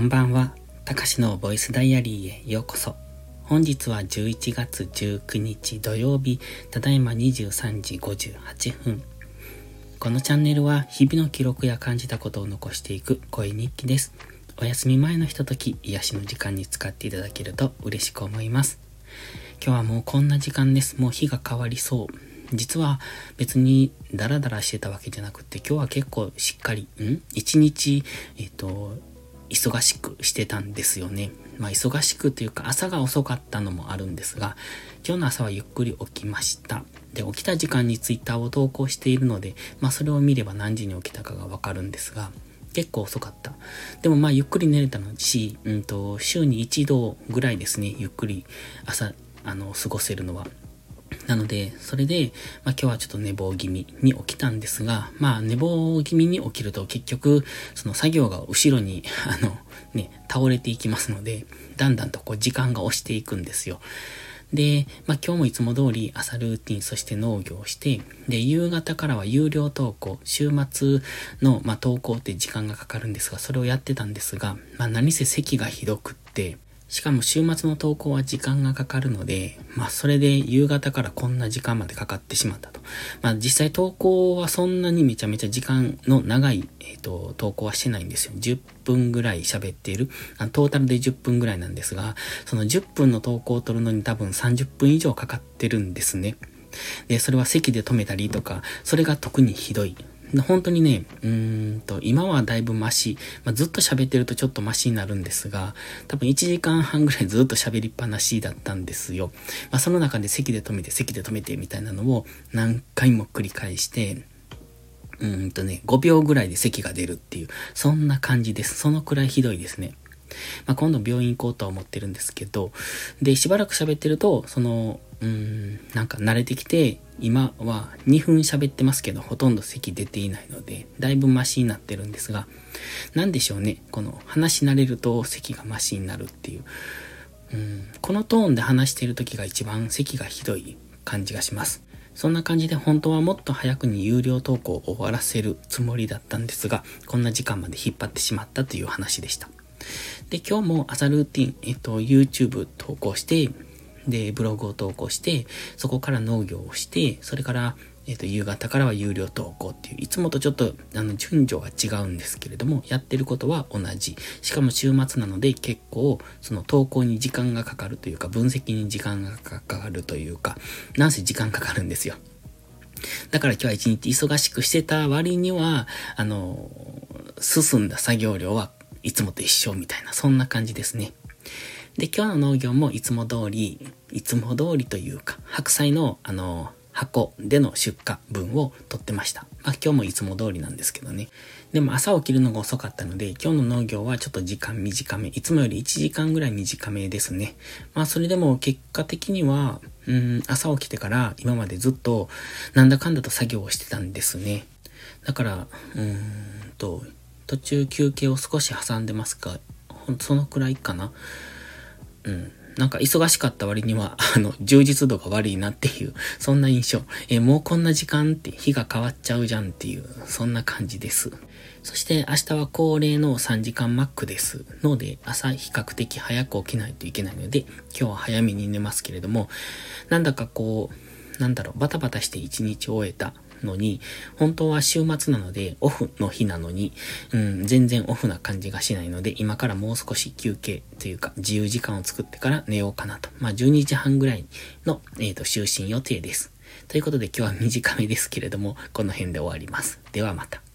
んばんは。たかしのボイスダイアリーへようこそ。本日は11月19日土曜日、ただいま23時58分。このチャンネルは日々の記録や感じたことを残していく声日記です。お休み前のひととき、癒しの時間に使っていただけると嬉しく思います。今日はもうこんな時間です。もう日が変わりそう。実は別にダラダラしてたわけじゃなくて、今日は結構しっかり、ん？一日、えっ、と、忙しくしてたんですよね。まあ忙しくというか朝が遅かったのもあるんですが、今日の朝はゆっくり起きました。で、起きた時間にツイッターを投稿しているので、まあそれを見れば何時に起きたかがわかるんですが、結構遅かった。でもまあゆっくり寝れたのし、うんと、週に一度ぐらいですね、ゆっくり朝、あの、過ごせるのは。なので、それで、まあ、今日はちょっと寝坊気味に起きたんですが、まあ寝坊気味に起きると結局、その作業が後ろに、あの、ね、倒れていきますので、だんだんとこう時間が押していくんですよ。で、まあ、今日もいつも通り朝ルーティン、そして農業をして、で、夕方からは有料投稿、週末の、まあ、投稿って時間がかかるんですが、それをやってたんですが、まあ、何せ席がひどくって、しかも週末の投稿は時間がかかるので、まあそれで夕方からこんな時間までかかってしまったと。まあ実際投稿はそんなにめちゃめちゃ時間の長い、えっ、ー、と、投稿はしてないんですよ。10分ぐらい喋っているあトータルで10分ぐらいなんですが、その10分の投稿を取るのに多分30分以上かかってるんですね。で、それは席で止めたりとか、それが特にひどい。本当にね、うーんと、今はだいぶマシ。まあ、ずっと喋ってるとちょっとマシになるんですが、多分1時間半ぐらい ずっと喋りっぱなしだったんですよ。まあ、その中で席で止めて、席で止めてみたいなのを何回も繰り返して、うんとね、5秒ぐらいで咳が出るっていう、そんな感じです。そのくらいひどいですね。まあ、今度病院行こうとは思ってるんですけど、で、しばらく喋ってると、その、うん、なんか慣れてきて、今は2分喋ってますけど、ほとんど咳出ていないので、だいぶマシになってるんですが、なんでしょうね。この話し慣れると咳がマシになるっていう。うん、このトーンで話してる時が一番咳がひどい感じがします。そんな感じで本当はもっと早くに有料投稿を終わらせるつもりだったんですが、こんな時間まで引っ張ってしまったという話でした。で、今日も朝ルーティン、えっと、YouTube 投稿して、で、ブログを投稿して、そこから農業をして、それから、えっ、と、夕方からは有料投稿っていう、いつもとちょっと、あの、順序が違うんですけれども、やってることは同じ。しかも週末なので結構、その投稿に時間がかかるというか、分析に時間がかかるというか、なんせ時間かかるんですよ。だから今日は一日忙しくしてた割には、あの、進んだ作業量はいつもと一緒みたいな、そんな感じですね。で、今日の農業もいつも通り、いつも通りというか、白菜の、あの、箱での出荷分を取ってました。まあ今日もいつも通りなんですけどね。でも朝起きるのが遅かったので、今日の農業はちょっと時間短め。いつもより1時間ぐらい短めですね。まあそれでも結果的には、うん、朝起きてから今までずっとなんだかんだと作業をしてたんですね。だから、うーんと、途中休憩を少し挟んでますが、そのくらいかな。うん。なんか忙しかった割には、あの、充実度が悪いなっていう、そんな印象。えもうこんな時間って日が変わっちゃうじゃんっていう、そんな感じです。そして明日は恒例の3時間マックですので、朝比較的早く起きないといけないので、今日は早めに寝ますけれども、なんだかこう、なんだろう、バタバタして一日終えたのに、本当は週末なので、オフの日なのに、うん、全然オフな感じがしないので、今からもう少し休憩というか、自由時間を作ってから寝ようかなと。まあ、12時半ぐらいの、えっ、ー、と、就寝予定です。ということで今日は短めですけれども、この辺で終わります。ではまた。